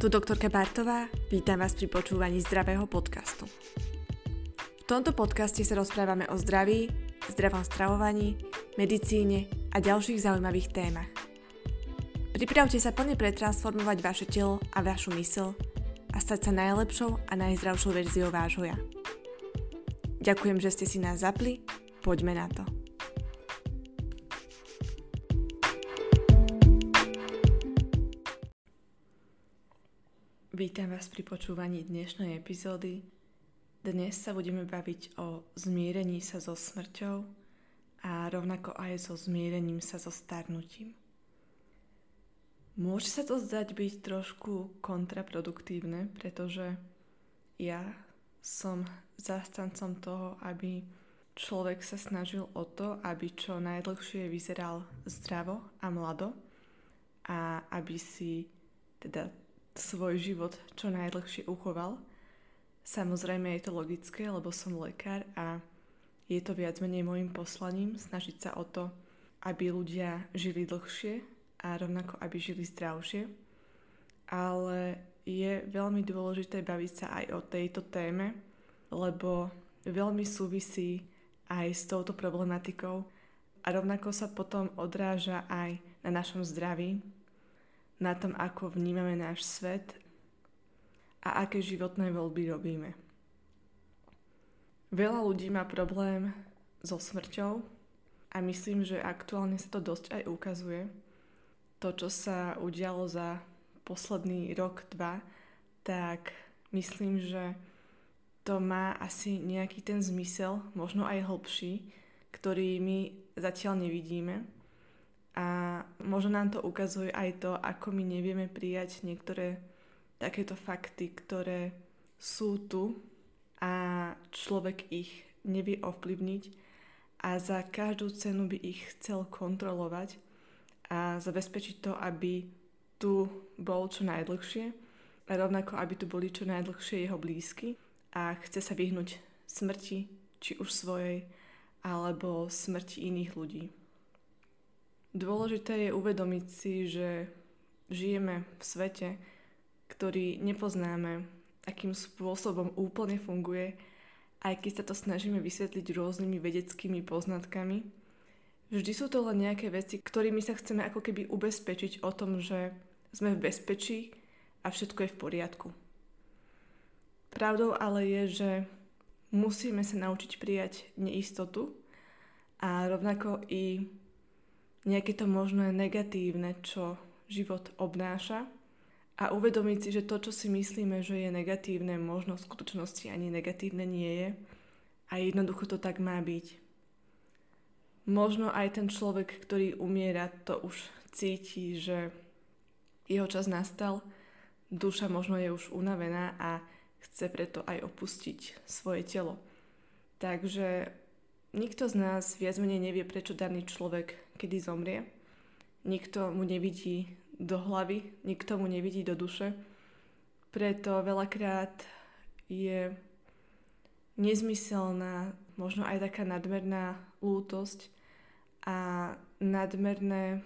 Tu doktorka Bartová, vítam vás pri počúvaní zdravého podcastu. V tomto podcaste sa rozprávame o zdraví, zdravom stravovaní, medicíne a ďalších zaujímavých témach. Pripravte sa plne pretransformovať vaše telo a vašu mysl a stať sa najlepšou a najzdravšou verziou vášho ja. Ďakujem, že ste si nás zapli, poďme na to. Vítam vás pri počúvaní dnešnej epizódy. Dnes sa budeme baviť o zmierení sa so smrťou a rovnako aj so zmierením sa so starnutím. Môže sa to zdať byť trošku kontraproduktívne, pretože ja som zastancom toho, aby človek sa snažil o to, aby čo najdlhšie vyzeral zdravo a mlado a aby si teda svoj život čo najdlhšie uchoval. Samozrejme je to logické, lebo som lekár a je to viac menej môjim poslaním snažiť sa o to, aby ľudia žili dlhšie a rovnako aby žili zdravšie. Ale je veľmi dôležité baviť sa aj o tejto téme, lebo veľmi súvisí aj s touto problematikou a rovnako sa potom odráža aj na našom zdraví, na tom, ako vnímame náš svet a aké životné voľby robíme. Veľa ľudí má problém so smrťou a myslím, že aktuálne sa to dosť aj ukazuje. To, čo sa udialo za posledný rok, dva, tak myslím, že to má asi nejaký ten zmysel, možno aj hlbší, ktorý my zatiaľ nevidíme a možno nám to ukazuje aj to, ako my nevieme prijať niektoré takéto fakty, ktoré sú tu a človek ich nevie ovplyvniť a za každú cenu by ich chcel kontrolovať a zabezpečiť to, aby tu bol čo najdlhšie a rovnako, aby tu boli čo najdlhšie jeho blízky a chce sa vyhnúť smrti, či už svojej, alebo smrti iných ľudí. Dôležité je uvedomiť si, že žijeme v svete, ktorý nepoznáme, akým spôsobom úplne funguje, aj keď sa to snažíme vysvetliť rôznymi vedeckými poznatkami. Vždy sú to len nejaké veci, ktorými sa chceme ako keby ubezpečiť o tom, že sme v bezpečí a všetko je v poriadku. Pravdou ale je, že musíme sa naučiť prijať neistotu a rovnako i nejaké to možné negatívne, čo život obnáša a uvedomiť si, že to, čo si myslíme, že je negatívne, možno v skutočnosti ani negatívne nie je a jednoducho to tak má byť. Možno aj ten človek, ktorý umiera, to už cíti, že jeho čas nastal, duša možno je už unavená a chce preto aj opustiť svoje telo. Takže Nikto z nás viac menej nevie, prečo daný človek kedy zomrie. Nikto mu nevidí do hlavy, nikto mu nevidí do duše. Preto veľakrát je nezmyselná, možno aj taká nadmerná lútosť a nadmerné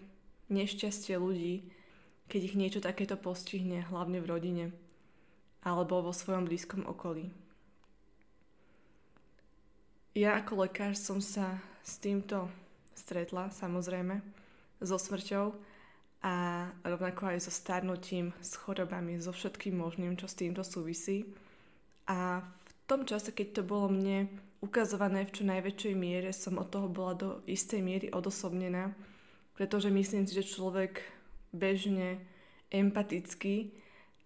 nešťastie ľudí, keď ich niečo takéto postihne, hlavne v rodine alebo vo svojom blízkom okolí. Ja ako lekár som sa s týmto stretla, samozrejme, so smrťou a rovnako aj so starnutím, s chorobami, so všetkým možným, čo s týmto súvisí. A v tom čase, keď to bolo mne ukazované v čo najväčšej miere, som od toho bola do istej miery odosobnená, pretože myslím si, že človek bežne empaticky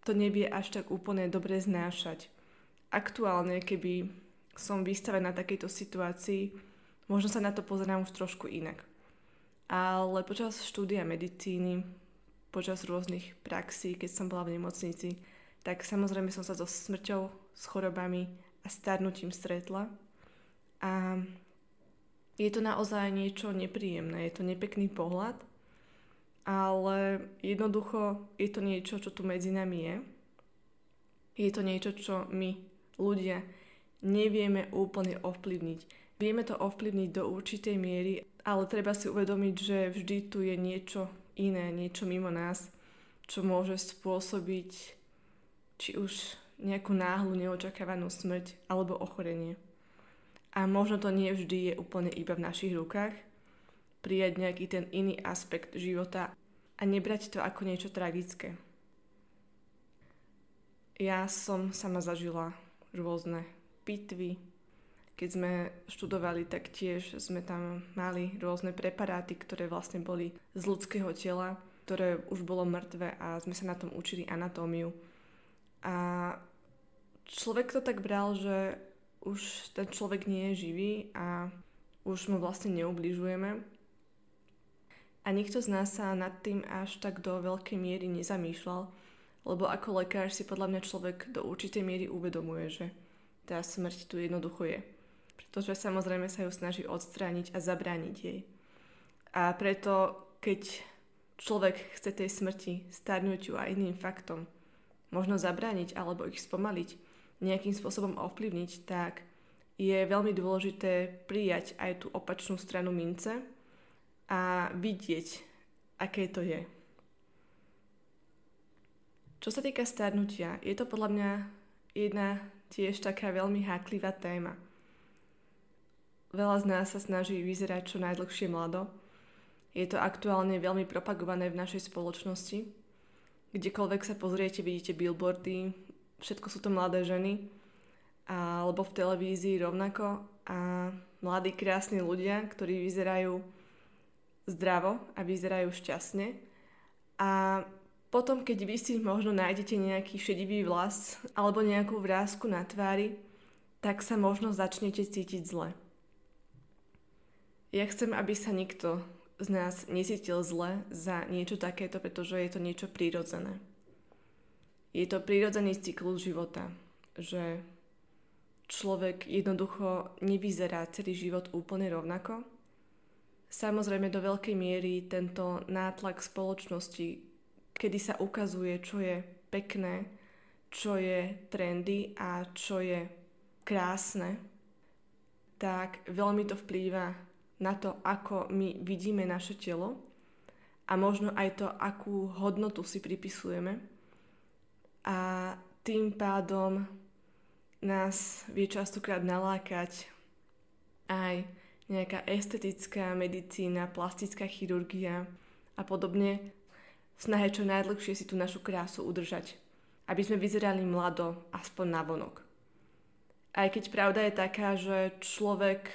to nevie až tak úplne dobre znášať. Aktuálne, keby som vystavená takejto situácii, možno sa na to pozerám už trošku inak. Ale počas štúdia medicíny, počas rôznych praxí, keď som bola v nemocnici, tak samozrejme som sa so smrťou, s chorobami a starnutím stretla. A je to naozaj niečo nepríjemné, je to nepekný pohľad, ale jednoducho je to niečo, čo tu medzi nami je. Je to niečo, čo my, ľudia, nevieme úplne ovplyvniť. Vieme to ovplyvniť do určitej miery, ale treba si uvedomiť, že vždy tu je niečo iné, niečo mimo nás, čo môže spôsobiť či už nejakú náhlu neočakávanú smrť alebo ochorenie. A možno to nie vždy je úplne iba v našich rukách, prijať nejaký ten iný aspekt života a nebrať to ako niečo tragické. Ja som sama zažila rôzne pitvy. Keď sme študovali, tak tiež sme tam mali rôzne preparáty, ktoré vlastne boli z ľudského tela, ktoré už bolo mŕtve a sme sa na tom učili anatómiu. A človek to tak bral, že už ten človek nie je živý a už mu vlastne neubližujeme. A nikto z nás sa nad tým až tak do veľkej miery nezamýšľal, lebo ako lekár si podľa mňa človek do určitej miery uvedomuje, že tá smrť tu jednoducho je. Pretože samozrejme sa ju snaží odstrániť a zabrániť jej. A preto, keď človek chce tej smrti, starnutiu a iným faktom možno zabrániť alebo ich spomaliť, nejakým spôsobom ovplyvniť, tak je veľmi dôležité prijať aj tú opačnú stranu mince a vidieť, aké to je. Čo sa týka starnutia, je to podľa mňa jedna tiež taká veľmi háklivá téma. Veľa z nás sa snaží vyzerať čo najdlhšie mlado. Je to aktuálne veľmi propagované v našej spoločnosti. Kdekoľvek sa pozriete, vidíte billboardy, všetko sú to mladé ženy, alebo v televízii rovnako a mladí krásni ľudia, ktorí vyzerajú zdravo a vyzerajú šťastne. A potom, keď vy si možno nájdete nejaký šedivý vlas alebo nejakú vrázku na tvári, tak sa možno začnete cítiť zle. Ja chcem, aby sa nikto z nás necítil zle za niečo takéto, pretože je to niečo prírodzené. Je to prírodzený cyklus života, že človek jednoducho nevyzerá celý život úplne rovnako. Samozrejme do veľkej miery tento nátlak spoločnosti kedy sa ukazuje, čo je pekné, čo je trendy a čo je krásne, tak veľmi to vplýva na to, ako my vidíme naše telo a možno aj to, akú hodnotu si pripisujeme. A tým pádom nás vie častokrát nalákať aj nejaká estetická medicína, plastická chirurgia a podobne, v snahe čo najdlhšie si tú našu krásu udržať, aby sme vyzerali mlado, aspoň na vonok. Aj keď pravda je taká, že človek,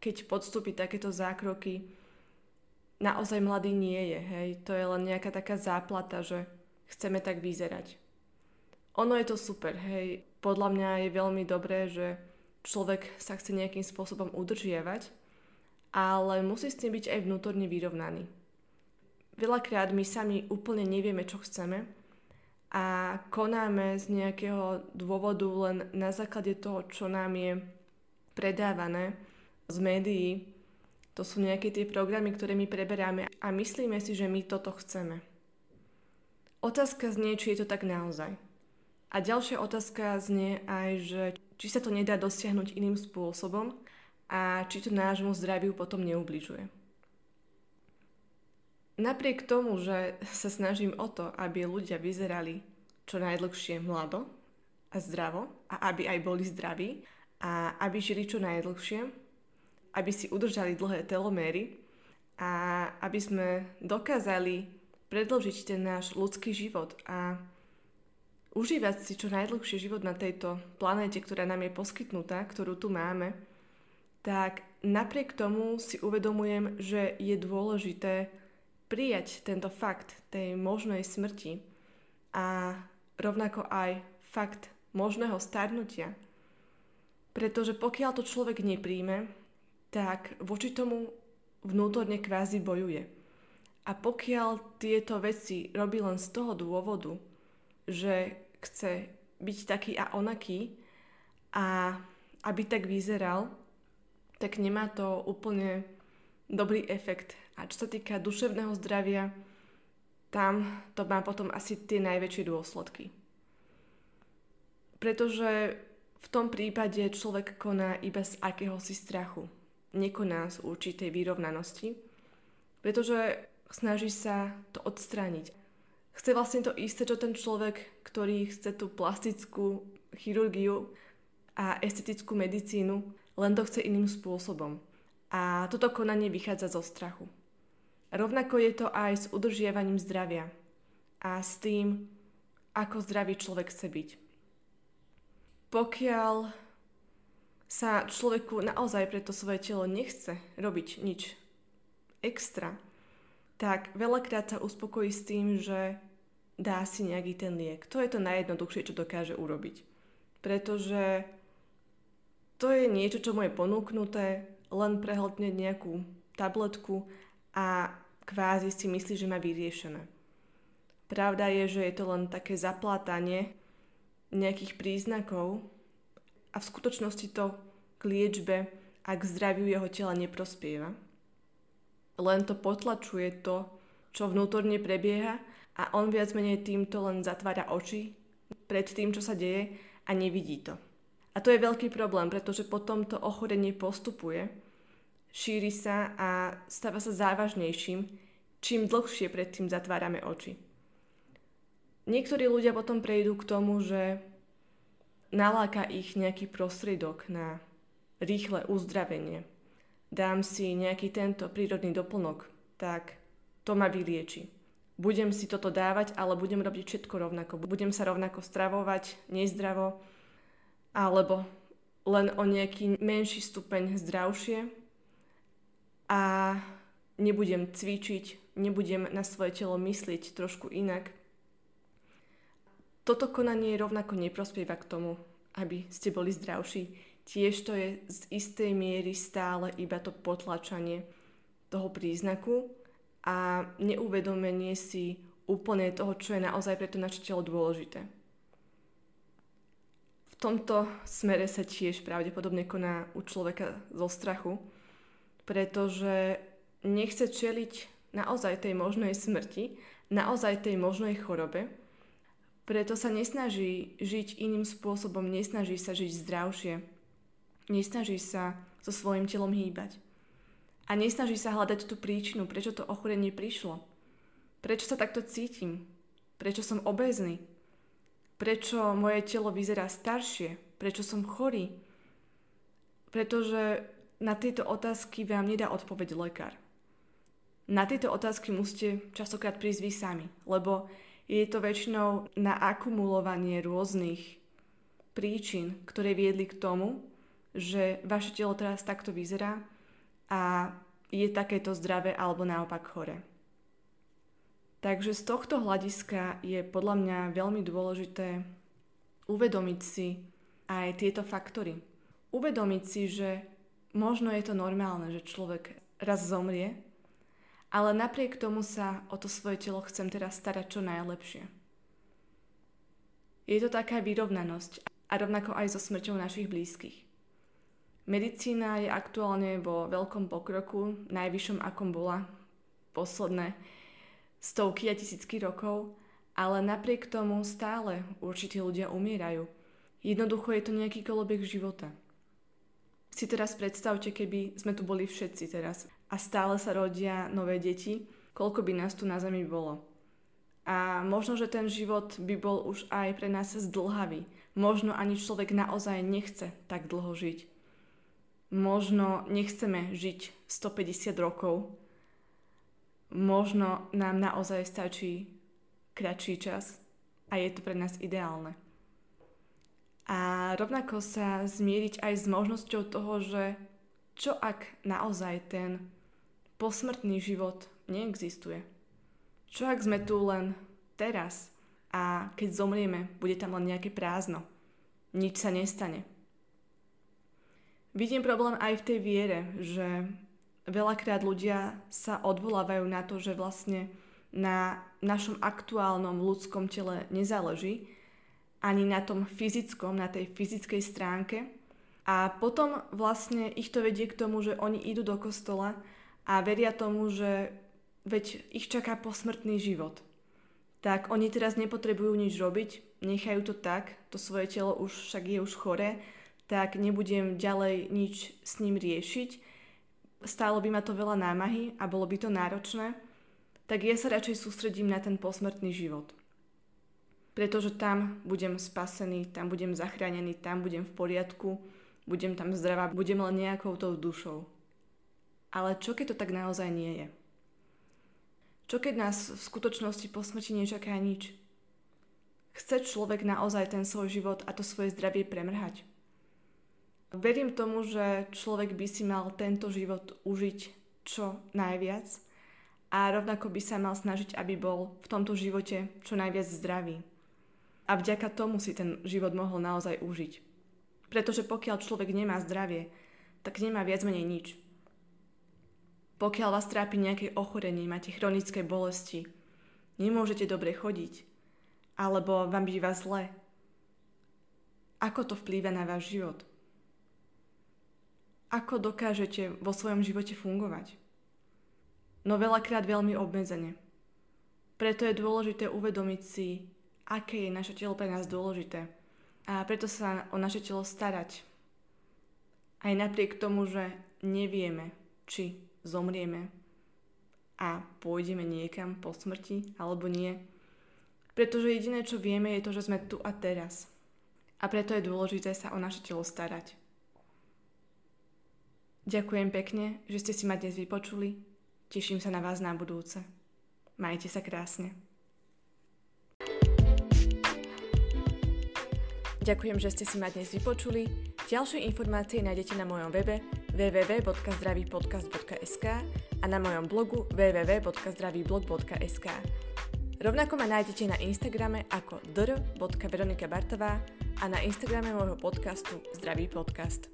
keď podstúpi takéto zákroky, naozaj mladý nie je, hej. To je len nejaká taká záplata, že chceme tak vyzerať. Ono je to super, hej. Podľa mňa je veľmi dobré, že človek sa chce nejakým spôsobom udržiavať, ale musí s tým byť aj vnútorne vyrovnaný veľakrát my sami úplne nevieme, čo chceme a konáme z nejakého dôvodu len na základe toho, čo nám je predávané z médií. To sú nejaké tie programy, ktoré my preberáme a myslíme si, že my toto chceme. Otázka znie, či je to tak naozaj. A ďalšia otázka znie aj, že či sa to nedá dosiahnuť iným spôsobom a či to nášmu zdraviu potom neubližuje. Napriek tomu, že sa snažím o to, aby ľudia vyzerali čo najdlhšie mlado a zdravo a aby aj boli zdraví a aby žili čo najdlhšie, aby si udržali dlhé teloméry a aby sme dokázali predlžiť ten náš ľudský život a užívať si čo najdlhšie život na tejto planéte, ktorá nám je poskytnutá, ktorú tu máme, tak napriek tomu si uvedomujem, že je dôležité prijať tento fakt tej možnej smrti a rovnako aj fakt možného starnutia. Pretože pokiaľ to človek nepríjme, tak voči tomu vnútorne kvázi bojuje. A pokiaľ tieto veci robí len z toho dôvodu, že chce byť taký a onaký a aby tak vyzeral, tak nemá to úplne dobrý efekt a čo sa týka duševného zdravia, tam to má potom asi tie najväčšie dôsledky. Pretože v tom prípade človek koná iba z akéhosi strachu. Nekoná z určitej vyrovnanosti, pretože snaží sa to odstrániť. chce vlastne to isté, čo ten človek, ktorý chce tú plastickú chirurgiu a estetickú medicínu, len to chce iným spôsobom. A toto konanie vychádza zo strachu. Rovnako je to aj s udržiavaním zdravia a s tým, ako zdravý človek chce byť. Pokiaľ sa človeku naozaj pre to svoje telo nechce robiť nič extra, tak veľakrát sa uspokojí s tým, že dá si nejaký ten liek. To je to najjednoduchšie, čo dokáže urobiť. Pretože to je niečo, čo mu je ponúknuté, len prehltne nejakú tabletku a kvázi si myslí, že má vyriešené. Pravda je, že je to len také zaplátanie nejakých príznakov a v skutočnosti to k liečbe a k zdraviu jeho tela neprospieva. Len to potlačuje to, čo vnútorne prebieha a on viac menej týmto len zatvára oči pred tým, čo sa deje a nevidí to. A to je veľký problém, pretože potom to ochorenie postupuje, šíri sa a stáva sa závažnejším, čím dlhšie predtým zatvárame oči. Niektorí ľudia potom prejdú k tomu, že naláka ich nejaký prostriedok na rýchle uzdravenie. Dám si nejaký tento prírodný doplnok, tak to ma vylieči. Budem si toto dávať, ale budem robiť všetko rovnako. Budem sa rovnako stravovať, nezdravo, alebo len o nejaký menší stupeň zdravšie a nebudem cvičiť, nebudem na svoje telo myslieť trošku inak, toto konanie rovnako neprospieva k tomu, aby ste boli zdravší. Tiež to je z istej miery stále iba to potlačanie toho príznaku a neuvedomenie si úplne toho, čo je naozaj pre to naše telo dôležité. V tomto smere sa tiež pravdepodobne koná u človeka zo strachu, pretože nechce čeliť naozaj tej možnej smrti, naozaj tej možnej chorobe, preto sa nesnaží žiť iným spôsobom, nesnaží sa žiť zdravšie, nesnaží sa so svojim telom hýbať. A nesnaží sa hľadať tú príčinu, prečo to ochorenie prišlo. Prečo sa takto cítim? Prečo som obezný? Prečo moje telo vyzerá staršie? Prečo som chorý? Pretože na tieto otázky vám nedá odpoveď lekár. Na tieto otázky musíte častokrát prísť vy sami, lebo je to väčšinou na akumulovanie rôznych príčin, ktoré viedli k tomu, že vaše telo teraz takto vyzerá a je takéto zdravé alebo naopak chore. Takže z tohto hľadiska je podľa mňa veľmi dôležité uvedomiť si aj tieto faktory. Uvedomiť si, že možno je to normálne, že človek raz zomrie ale napriek tomu sa o to svoje telo chcem teraz starať čo najlepšie. Je to taká vyrovnanosť a rovnako aj so smrťou našich blízkych. Medicína je aktuálne vo veľkom pokroku, najvyššom akom bola posledné stovky a tisícky rokov, ale napriek tomu stále určití ľudia umierajú. Jednoducho je to nejaký kolobek života. Si teraz predstavte, keby sme tu boli všetci teraz a stále sa rodia nové deti, koľko by nás tu na Zemi bolo. A možno, že ten život by bol už aj pre nás zdlhavý. Možno ani človek naozaj nechce tak dlho žiť. Možno nechceme žiť 150 rokov. Možno nám naozaj stačí kratší čas a je to pre nás ideálne. A rovnako sa zmieriť aj s možnosťou toho, že čo ak naozaj ten posmrtný život neexistuje. Čo ak sme tu len teraz a keď zomrieme, bude tam len nejaké prázdno. Nič sa nestane. Vidím problém aj v tej viere, že veľakrát ľudia sa odvolávajú na to, že vlastne na našom aktuálnom ľudskom tele nezáleží, ani na tom fyzickom, na tej fyzickej stránke. A potom vlastne ich to vedie k tomu, že oni idú do kostola a veria tomu, že veď ich čaká posmrtný život. Tak oni teraz nepotrebujú nič robiť, nechajú to tak, to svoje telo už však je už chore, tak nebudem ďalej nič s ním riešiť. Stálo by ma to veľa námahy a bolo by to náročné. tak ja sa radšej sústredím na ten posmrtný život. Pretože tam budem spasený, tam budem zachránený, tam budem v poriadku, budem tam zdravá, budem len nejakou tou dušou. Ale čo keď to tak naozaj nie je? Čo keď nás v skutočnosti po smrti nečaká nič? Chce človek naozaj ten svoj život a to svoje zdravie premrhať? Verím tomu, že človek by si mal tento život užiť čo najviac a rovnako by sa mal snažiť, aby bol v tomto živote čo najviac zdravý. A vďaka tomu si ten život mohol naozaj užiť. Pretože pokiaľ človek nemá zdravie, tak nemá viac menej nič. Pokiaľ vás trápi nejaké ochorenie, máte chronické bolesti, nemôžete dobre chodiť, alebo vám býva zle, ako to vplýva na váš život? Ako dokážete vo svojom živote fungovať? no veľakrát veľmi obmedzene. Preto je dôležité uvedomiť si, aké je naše telo pre nás dôležité. A preto sa o naše telo starať. Aj napriek tomu, že nevieme, či zomrieme a pôjdeme niekam po smrti alebo nie. Pretože jediné, čo vieme, je to, že sme tu a teraz. A preto je dôležité sa o naše telo starať. Ďakujem pekne, že ste si ma dnes vypočuli Teším sa na vás na budúce. Majte sa krásne. Ďakujem, že ste si ma dnes vypočuli. Ďalšie informácie nájdete na mojom webe www.zdravýpodcast.sk a na mojom blogu www.zdravýblog.sk. Rovnako ma nájdete na Instagrame ako dr.veronikabartová a na Instagrame môjho podcastu Zdravý podcast.